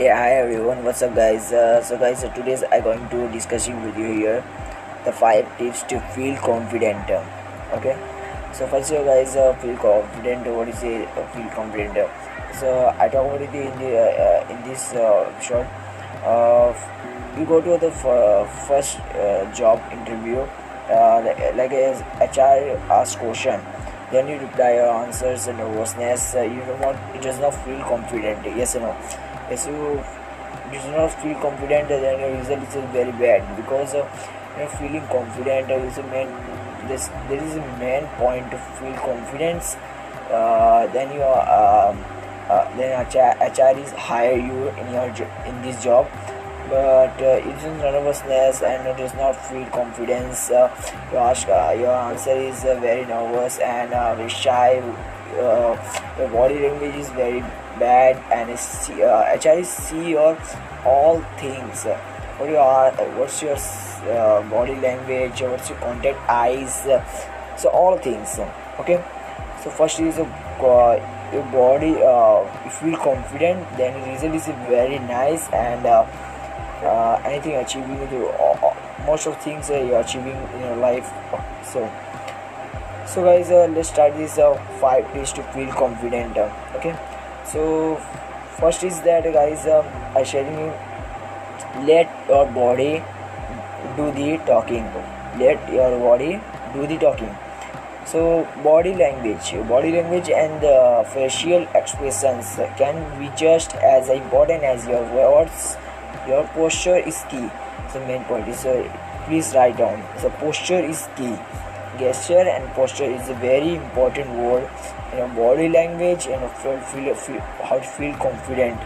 Yeah, hi everyone. What's up, guys? Uh, so, guys, uh, today's i'm going to discussing with you here the five tips to feel confident. Okay. So first, of all guys uh, feel confident. What is it? Uh, feel confident. So I talk about it in the uh, in this uh, short. You go to the first job interview. Like as HR asks question, then you reply your answers and nervousness. You do not. It does not feel confident. Yes or no? Yes, you you do not feel confident, then your result is very bad because uh, you know feeling confident is a main this there is a main point to feel confidence. Uh, then you are um, uh, then HR, HR is hire you in your jo- in this job. But uh, it is nervousness and it does not feel confidence. Uh, your, uh, your answer is uh, very nervous and uh, very shy uh, body language is very bad and uh, HR see your all things. What you are what's your uh, body language what's your contact eyes so all things okay? So first is uh, your body uh, you feel confident then the result is very nice and uh, uh, anything achieving uh, most of things you're achieving in your life so so guys uh, let's start this uh, five days to feel confident uh, okay? So first is that guys uh, i sharing you let your body do the talking. Let your body do the talking. So body language body language and uh, facial expressions can be just as important as your words. Your posture is key. The main point is uh, please write down. The posture is key gesture and posture is a very important word in your body language and feel, feel, feel how to feel confident.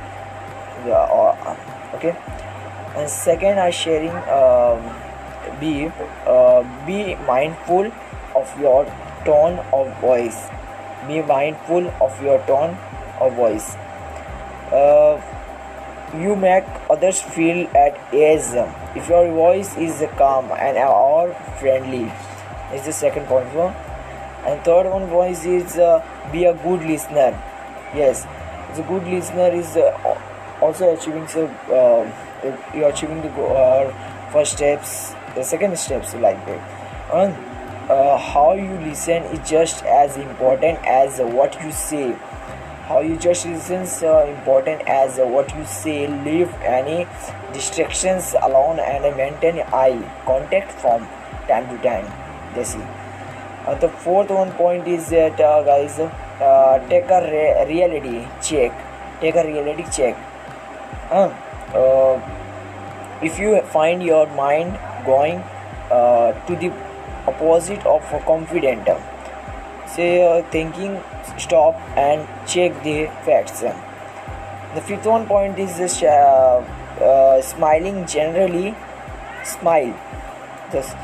Yeah, uh, okay. And second are sharing um, be uh, be mindful of your tone of voice. Be mindful of your tone of voice. Uh, you make others feel at ease. If your voice is calm and or friendly is the second point no? and third one voice is uh, be a good listener. Yes the good listener is uh, also achieving so uh, you're achieving the uh, first steps the second steps like that. And uh, how you listen is just as important as what you say. How you just listen is uh, important as what you say leave any distractions alone and maintain eye contact from time to time they uh, the fourth one point is that uh, guys uh, take a re- reality check. Take a reality check. Uh, if you find your mind going uh, to the opposite of confident say uh, thinking stop and check the facts. The fifth one point is uh, smiling generally smile. Just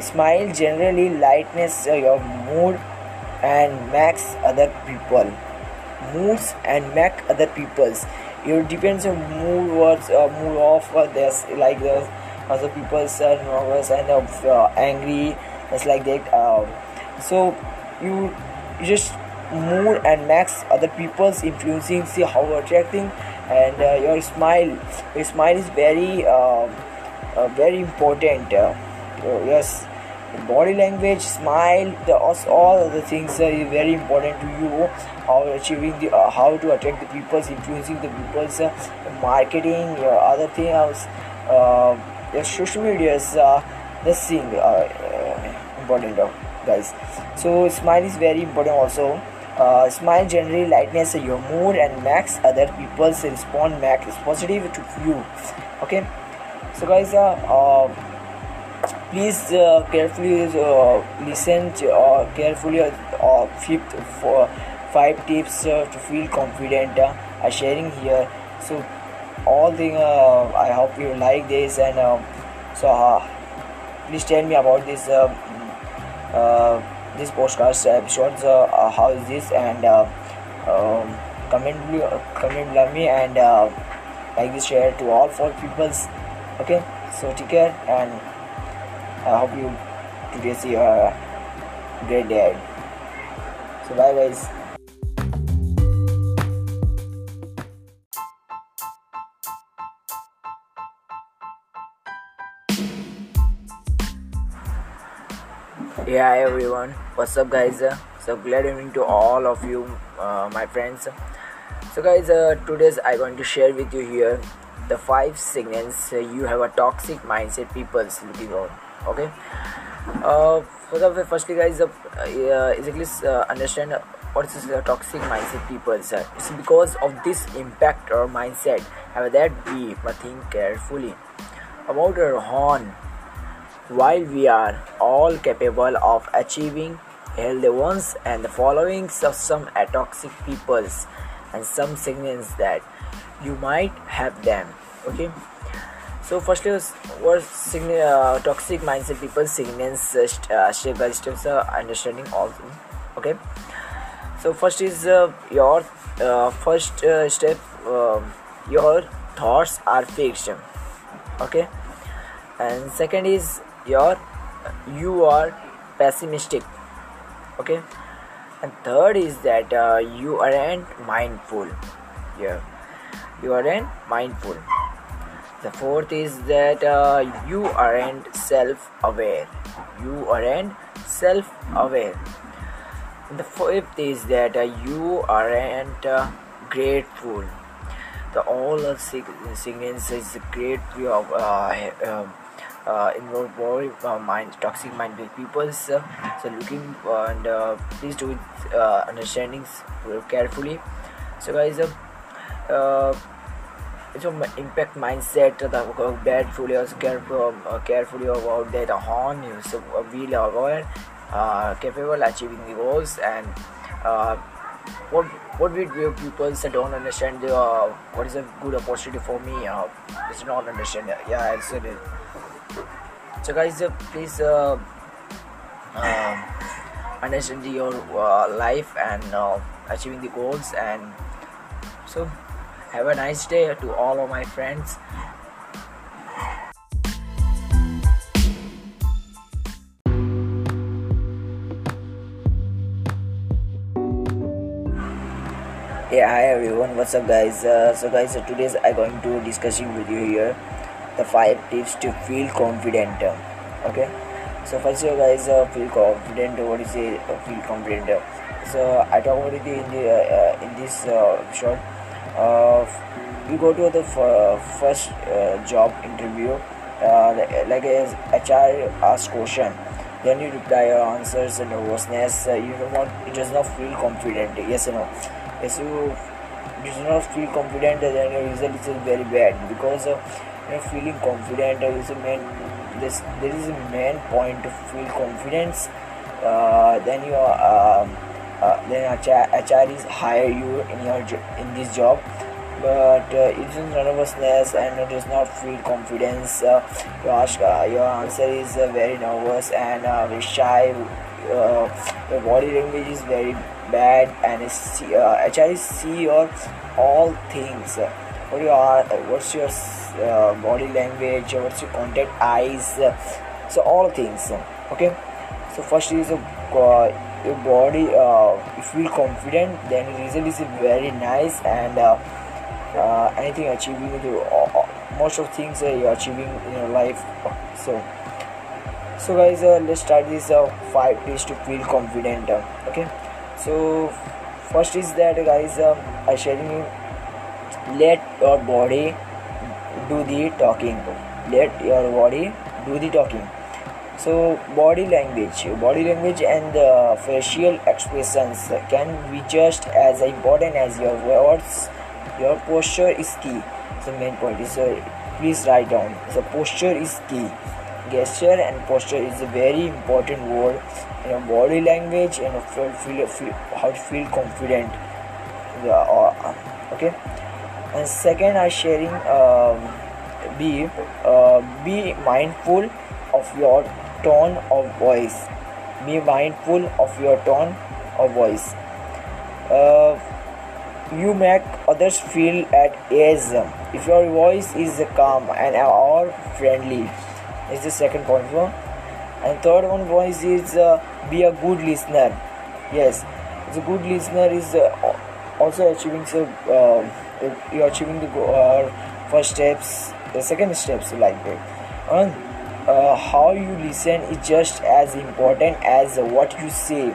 smile generally lightness uh, your mood and makes other people. Moods and make other people's. It depends on mood was uh, mood of uh, there's like the other people's are nervous and uh, angry. It's like that uh, so you, just mood and max other people's influencing see how attracting and uh, your smile your smile is very uh, uh, very important uh, uh, yes body language smile the all the things are very important to you. How achieving the uh, how to attract the people's influencing the people's uh, marketing your other things. Uh, your social medias uh, the thing uh, uh, important uh, guys. So smile is very important also. Uh, smile generally lightness your mood and makes other people's respond makes positive to you. Okay? So guys uh, uh please uh, carefully uh, listen to, uh, carefully uh, uh, fifth for five tips uh, to feel confident uh, sharing here. So all thing uh, i hope you like this and uh, so please tell me about this uh, this podcast episodes how is this and um, comment comment below me and like this share to all four peoples. Okay? So take care and I hope you it is your great day. So bye guys. yeah everyone what's up guys so glad evening to all of you uh, my friends so guys uh, today's i'm going to share with you here the five signals you have a toxic mindset people's looking on Okay. Uh, for the firstly, guys, uh, uh, uh, understand what is the toxic mindset people Uh, it's because of this impact or mindset. Have that be, but think carefully about our horn while we are all capable of achieving healthy ones and the followings of some toxic peoples and some signals that you might have them okay so firstly what signal uh, toxic mindset people signals uh, uh, step by step uh, understanding also okay? So first is uh, your uh, first uh, step um, your thoughts are fixed. Okay? And second is your you are pessimistic. Okay? And third is that you aren't mindful. Yeah. You aren't mindful the fourth is that uh, you aren't self-aware. You aren't self-aware. The fifth is that uh, you aren't uh, grateful. The all signals is grateful of uh, um, uh, uh, mind toxic mind people so, so looking uh, and uh, please do uh, understandings carefully. So guys uh, so impact mindset the fully also careful carefully about you so uh, will aware uh, capable achieving the goals and uh, what what we do people don't understand the uh, what is a good opportunity for me uh, it's not understand yeah I said it so guys please uh, uh, understand your life and achieving the goals and so have a nice day to all of my friends. Yeah hi everyone. What's up guys? Uh, so guys uh, today's i'm going to discussing with you here the five tips to feel confident. Okay? So first of all guys uh, feel confident. What is it? Uh, feel confident. So i talk about it in the uh, uh in this short go to the first job interview like as hr asks question. Then you reply your answers and nervousness. You do not want it does not feel confident. Yes or no? Yes you do not feel confident then your result is very bad. Because you know, feeling confident is a main this there is a main point to feel confidence. Uh, then you are um, uh, then HR, is hire you in your in this job. But uh, it is nervousness and it does not feel confidence. Uh, you ask uh, your answer is uh, very nervous and uh, very shy. Uh, your body language is very bad and it's, uh, is see your all things. What you are what's your uh, body language? What's your contact eyes? So all things okay? So first is uh, your body uh, you feel confident then the result is very nice and uh, uh, anything achieving uh, most of things uh, you're achieving in your life so. So guys uh, let's start this uh, five days to feel confident uh, okay? So first is that guys uh, i sharing you let your body do the talking. Let your body do the talking so body language body language and uh, facial expressions can be just as important as your words. Your posture is key. The main point is uh, please write down. The posture is key. Gesture and posture is a very important word in your body language and feel, feel, feel how to feel confident. Uh, okay. And second are sharing um, be uh, be mindful of your tone of voice. Be mindful of your tone of voice. Uh, you make others feel at ease. If your voice is calm and or friendly is the second point one and third one voice is uh, be a good listener. Yes the good listener is uh, also achieving so uh, you're achieving the uh, first steps the second steps like that. And uh, how you listen is just as important as what you say.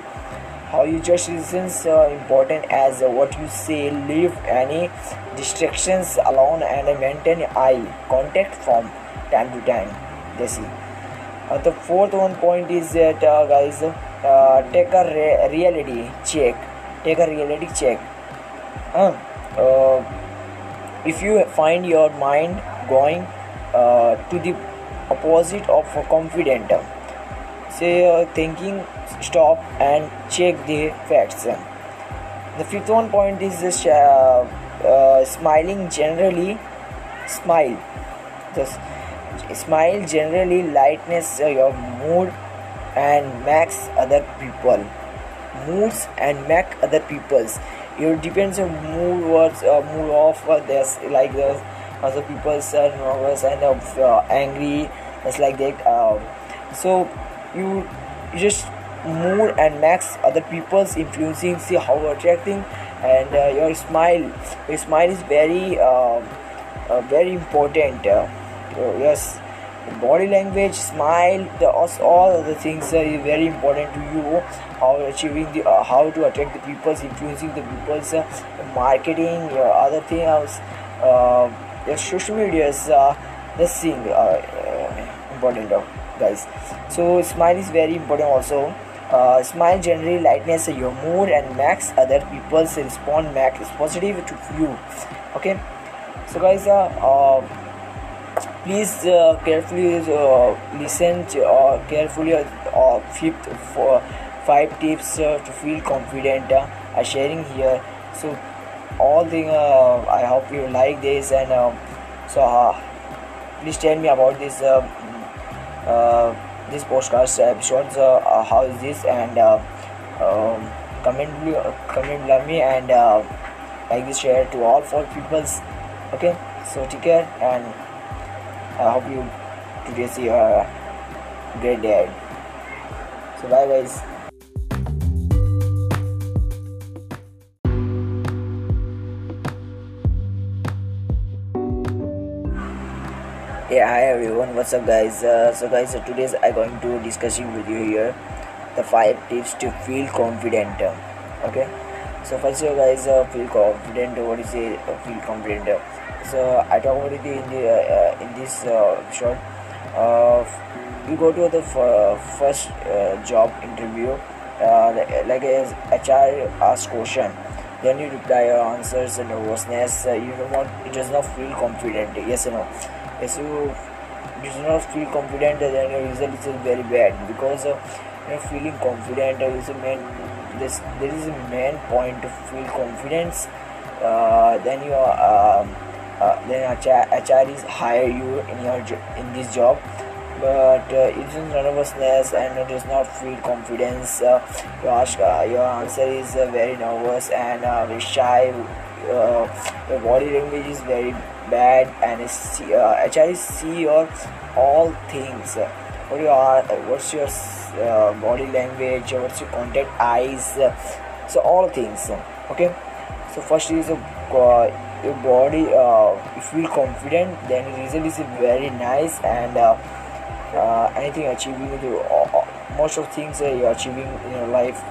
How you just listen is uh, important as uh, what you say. Leave any distractions alone and maintain eye contact from time to time. They see uh, the fourth one point is that uh, guys uh, take a re- reality check. Take a reality check. Uh, if you find your mind going uh, to the opposite of confident. Say uh, thinking stop and check the facts. The fifth one point is just uh, uh, smiling generally smile. Just smile generally lightness uh, your mood and makes other people. Moods and make other people's. It depends on mood was uh, mood of uh, there's like the other people are nervous and uh, angry it's like that uh, so you, just mood and max other people's influencing see how attracting and uh, your smile your smile is very uh, uh, very important uh, yes. Body language smile the all the things are very important to you how achieving the uh, how to attract the people's influencing the people's uh, marketing other things your social medias uh, the thing important guys. So smile is very important also. Uh, smile generally lightness your mood and makes other people's respond makes positive to you. Okay? So guys uh, uh please uh, carefully uh, listen to, uh, carefully uh, fifth for five tips uh, to feel confident uh, sharing here. So all the uh, i hope you like this and uh, so uh, please tell me about this uh, uh, this podcast episodes uh, uh, how is this and uh, um, comment comment below me and uh, like this share to all four peoples okay so take care and I hope you today see a great day. So bye guys. Hi everyone. What's up, guys? Uh, so, guys, uh, today's I going to discussing with you here the five tips to feel confident. Okay. So first, you guys uh, feel confident. What is it? Uh, feel confident so I talk about it in the uh, in this uh, short. Uh, you go to the first job interview, like as HR asks question, then you reply your answers and nervousness. you do not, want it does not feel confident. Yes or no? Yes, you do not feel confident, then your result is very bad because uh, you know feeling confident is a main this there is a main point to feel confidence. Uh, then you are um, uh, then HR, is hire you in your in this job. But uh, it is nervousness and it does not feel confidence. Uh, you ask uh, your answer is uh, very nervous and uh, very shy. Uh, your body language is very bad is see your all things. What you are what's your body language what's your contact eyes so all things okay? So first is a your body uh, you feel confident then result is very nice and uh, uh, anything achieving you uh, most of things you're achieving in your life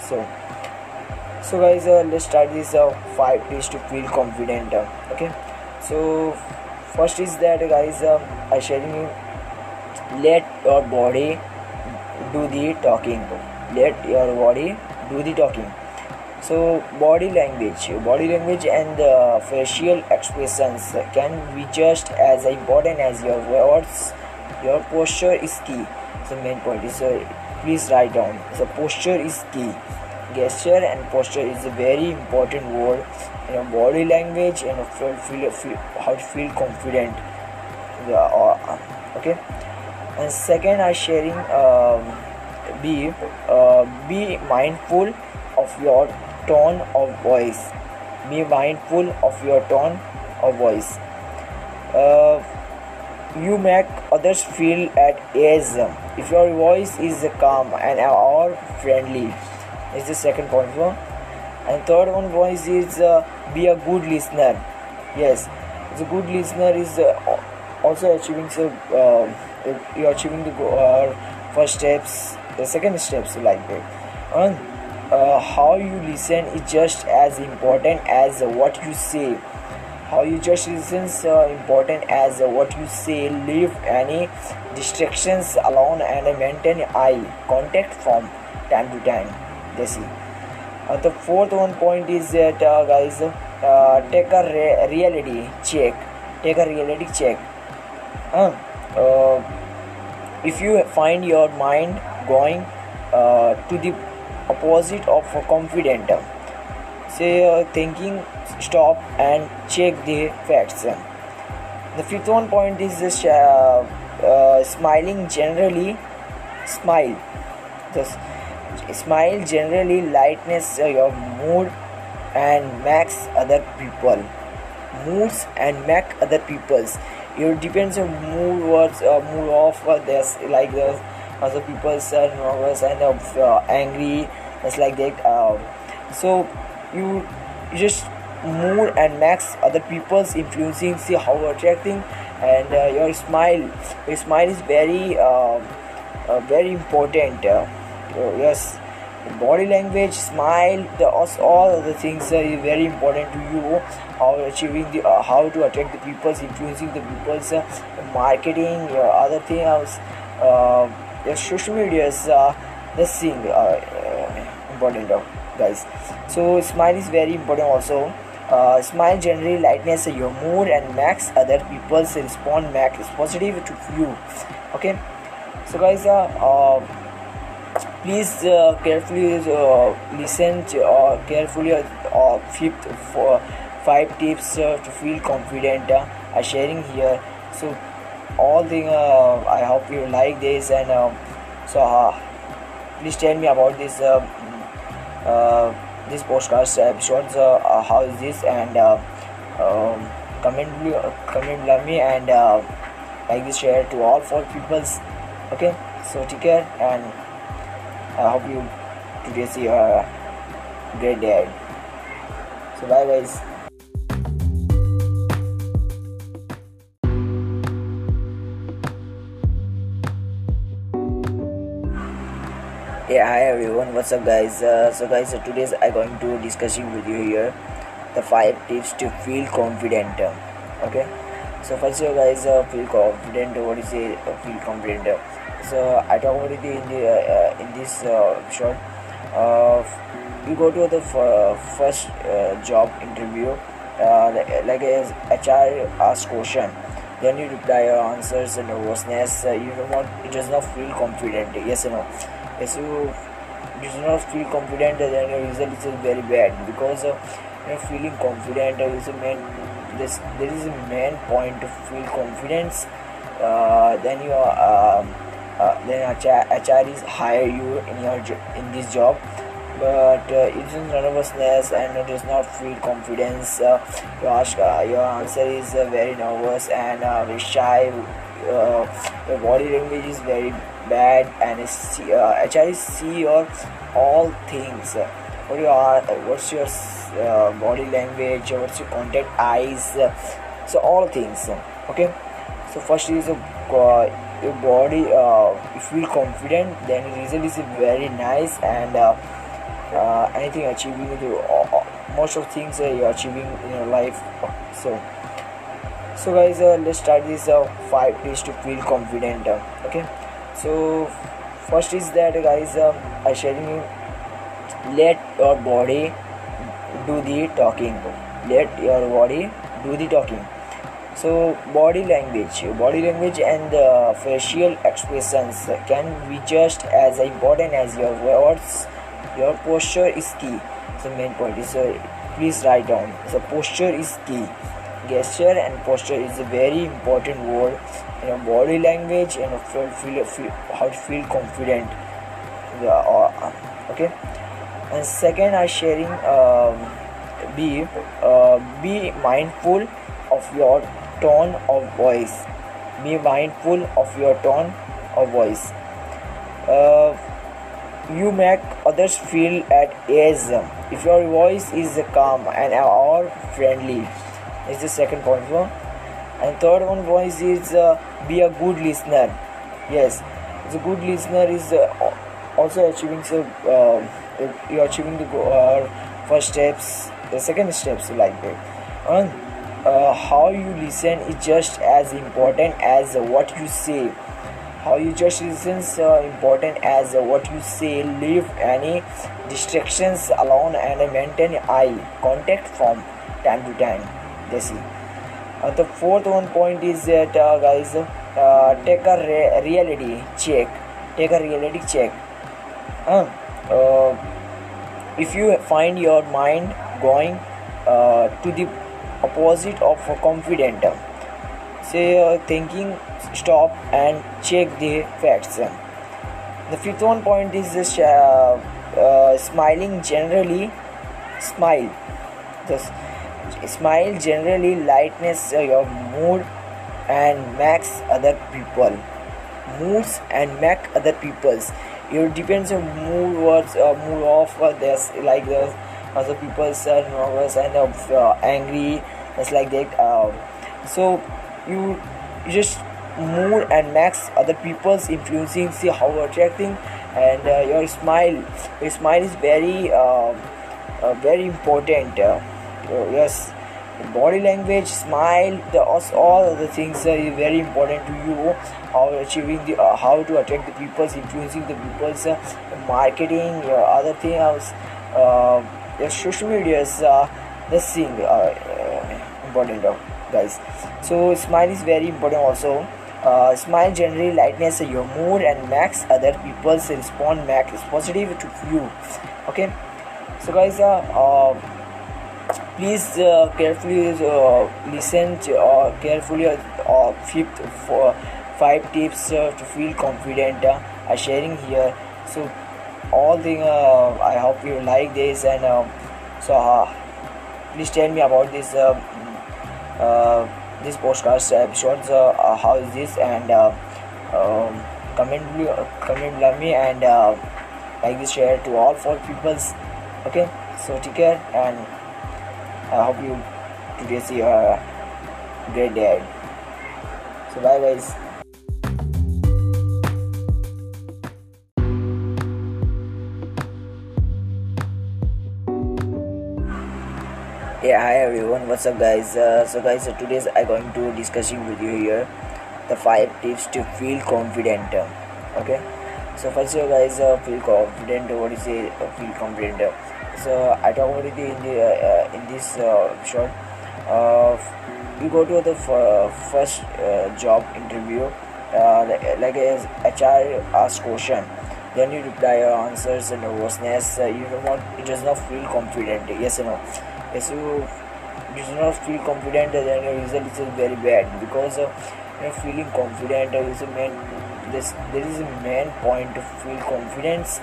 so. So guys uh, let's start this uh, five ways to feel confident okay so first is that guys i sharing you let your body do the talking. Let your body do the talking. So body language body language and uh, facial expressions can be just as important as your words. Your posture is key. The main point is uh, please write down. The posture is key gesture and posture is a very important word in your body language and feel, feel, feel how to feel confident. Uh, okay. And second are sharing um, be uh, be mindful of your tone of voice. Be mindful of your tone of voice. Uh, you make others feel at ease. If your voice is calm and or friendly is the second point one and third one voice is uh, be a good listener. Yes the good listener is uh, also achieving so uh, you're achieving the goal first steps the second steps like that. And uh, how you listen is just as important as what you say. How you just listen is uh, important as uh, what you say leave any distractions alone and maintain eye contact from time to time uh, the fourth one point is that uh, guys uh, take a re- reality check. Take a reality check. Uh, if you find your mind going uh, to the opposite of confident say uh, thinking stop and check the facts. The fifth one point is this uh, uh, smiling generally smile. Just smile generally lightness uh, your mood and makes other people. Moods and make other people's. It depends on mood was uh, mood of uh, there's like the other people are nervous and uh, angry. It's like that uh, so you, just mood and max other people's influencing see how attracting and uh, your smile. Your smile is very uh, uh, very important uh, yes. Body language smile the all the things are very important to you. How achieving the uh, how to attract the people's influencing the people's uh, marketing uh, other things. Uh, your social media is uh, the thing uh, important guys. So smile is very important also. Uh, smile generally lightness your mood and makes other people's respond makes positive to you. Okay? So guys uh, uh please uh, carefully uh, listen to, uh, carefully uh, fifth for five tips uh, to feel confident uh, sharing here. So all the uh, i hope you like this and um, so uh, please tell me about this uh, uh, this podcast episodes uh, uh, how is this and uh, um, comment comment love me and uh, like this share to all four peoples. Okay so take care and I hope you today see a great day. So bye guys. Yeah, hi everyone. What's up, guys? Uh, so, guys, uh, today's i'm going to discussing with you here the five tips to feel confident. Okay. So first, of all guys, uh, feel confident. What is it? Uh, feel confident so I talk about it in the uh, in this uh, short. Uh, we go to the first uh, job interview, uh, like as HR asks question, then you reply your answers and nervousness. Uh, you don't want, it does not feel confident. Yes or no? Yes, you, you do not feel confident, then your result is very bad because uh, you're feeling confident. Uh, is a main this there is a main point to feel confidence. Uh, then you are. Um, uh, then is hire you in your in this job. But uh, it is nervousness and it does not feel confidence. Uh, you ask uh, your answer is uh, very nervous and uh, very shy. Uh, your body language is very bad and it's, uh, HR is see your all things. What you are what's your body language? What's your contact eyes? So all things okay? So first is a your body uh, you feel confident then the result is very nice and uh, uh, anything achieving you uh, most of things uh, you're achieving in your life. So so guys uh, let's start this five ways to feel confident okay? So first is that guys uh, i sharing you let your body do the talking. Let your body do the talking so body language body language and the facial expressions can be just as important as your words. Your posture is key. The main point is uh, please write down. The posture is key. Gesture and posture is a very important word. In your body language and feel, feel, feel how to feel confident. Uh, okay. And second i sharing um, be uh, be mindful of your tone of voice. Be mindful of your tone of voice. Uh, you make others feel at ease if your voice is calm and or friendly is the second point one and third one voice is uh, be a good listener yes the good listener is uh, also achieving so uh, you're achieving the uh, first steps the second steps like that and uh, how you listen is just as important as what you say. How you just listen is uh, important as uh, what you say. Leave any distractions alone and maintain eye contact from time to time. They see uh, the fourth one point is that uh, guys uh, take a re- reality check. Take a reality check. Uh, if you find your mind going uh, to the opposite of confident. Say uh, thinking stop and check the facts. The fifth one point is this, uh, uh, smiling generally smile. Just smile generally lightness uh, your mood and makes other people. Moods and make other people's. It depends on mood was uh, mood of uh, there's like the other people are nervous and uh, angry it's like that um, so you, you just mood and max other people's influencing see how attracting and uh, your smile your smile is very um, uh, very important uh, yes. Body language smile the all the things are very important to you how achieving the uh, how to attract the people's influencing the people's uh, marketing your other things your social media is uh, the thing important guys. So smile is very important also. Uh, smile generally lightness your mood and makes other people's respond is positive to you. Okay? So guys uh, uh please uh, carefully uh, listen to, uh, carefully uh, fifth for five tips uh, to feel confident uh, sharing here. So all uh, i hope you like this and um, so uh, please tell me about this uh, uh, this podcast episodes uh, uh, how is this and uh, um, comment comment below me and uh, like this share to all four peoples okay so take care and I hope you today see a great day. So bye guys. Yeah, hi everyone. What's up, guys? Uh, so, guys, uh, today's I going to discussing with you here the five tips to feel confident. Okay. So first, you guys uh, feel confident. What is it? Uh, feel confident so I talk about it in the uh, in this uh, short. Uh, you go to the first job interview, like as HR asks question, then you reply your answers and nervousness. you do not, it does not feel confident. Yes or no? Yes, you do not feel confident, then your result is very bad. Because uh, you know feeling confident is a main this there is a main point to feel confidence.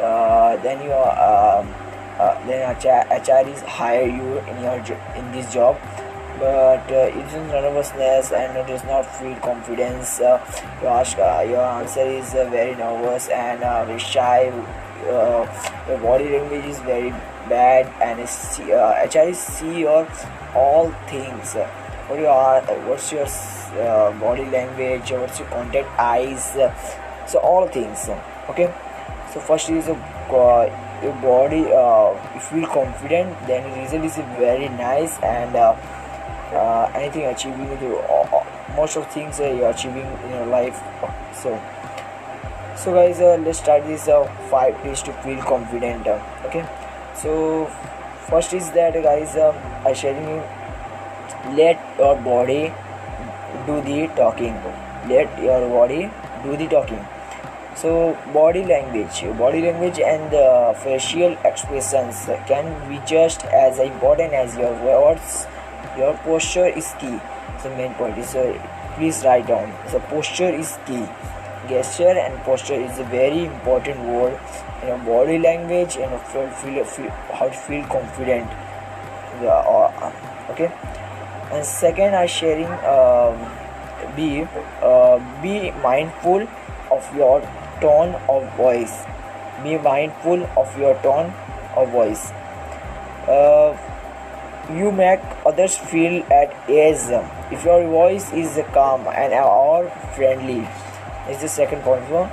Uh, then you are um, uh, then HR, is hire you in your in this job. But uh, it is nervousness and it does not feel confidence. Uh, your, uh, your answer is uh, very nervous and uh, very shy. Uh, your body language is very bad and see, uh, see your all things. What you are what's your body language what's your contact eyes so all things okay? So first is a your body uh, you feel confident then the result is very nice and uh, uh, anything achieving uh, most of things you're achieving in your life so. So guys uh, let's start this uh, five ways to feel confident okay so first is that guys uh, i sharing you let your body do the talking. Let your body do the talking. So body language body language and uh, facial expressions can be just as important as your words. Your posture is key. The main point is uh, please write down. The posture is key gesture and posture is a very important word in your body language and feel, feel, feel how to feel confident. Yeah, uh, okay. And second are sharing um, be uh, be mindful of your tone of voice. Be mindful of your tone of voice. Uh, you make others feel at ease. If your voice is calm and or friendly is the second point so,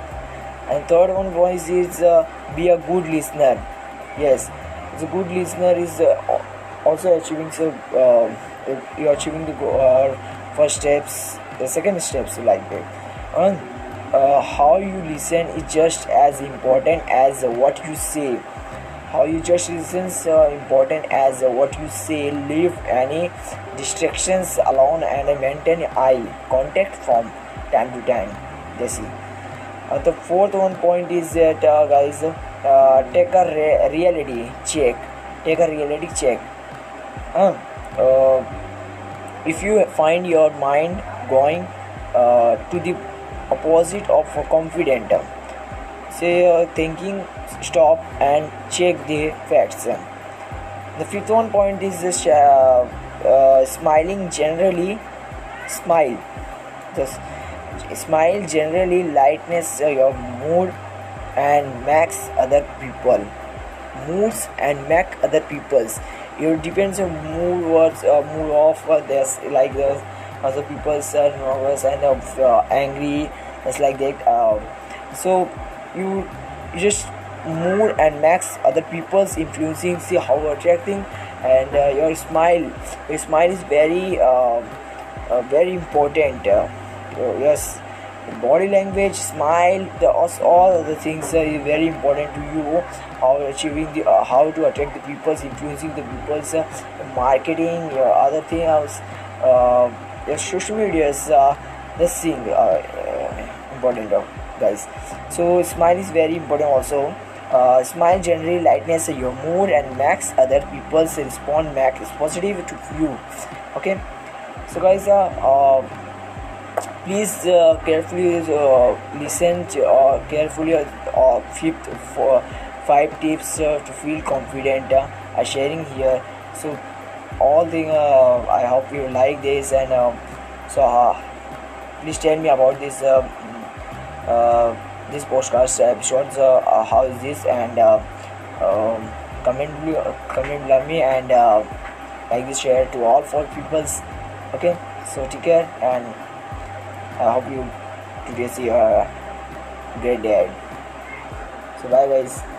and third one was is uh, be a good listener. Yes the good listener is uh, also achieving so uh, you're achieving the uh, first steps the second steps like that. And uh, how you listen is just as important as what you say. How you just listen is uh, important as what you say leave any distractions alone and maintain eye contact from time to time see uh, the fourth one point is that uh, guys uh, take a re- reality check. Take a reality check. Uh, if you find your mind going uh, to the opposite of confident say uh, thinking stop and check the facts. The fifth one point is this smiling generally smile. Just smile generally lightness uh, your mood and makes other people. Moods and make other people's. It depends on mood was uh, mood of uh, there's like the other people's are nervous and uh, angry. It's like that uh, so you, you just mood and max other people's influencing see how attracting and uh, your smile your smile is very uh, uh, very important uh, yes. Body language smile the all the things are very important to you. How achieving the uh, how to attract the people's influencing the people's uh, marketing uh, other things. Uh, social media is uh, the thing uh, important guys. So smile is very important also. Uh, smile generally lightness your mood and makes other people's respond makes positive to you. Okay? So guys uh, uh please uh, carefully uh, listen to, uh, carefully uh, fifth for five tips uh, to feel confident uh, sharing here. So all thing uh, i hope you like this and uh, so uh, please tell me about this uh, uh, this podcast episodes uh, uh, how is this and uh, um, comment comment love me and uh, like this share to all four peoples. Okay? So take care and I hope you today see uh, a great day. So bye guys.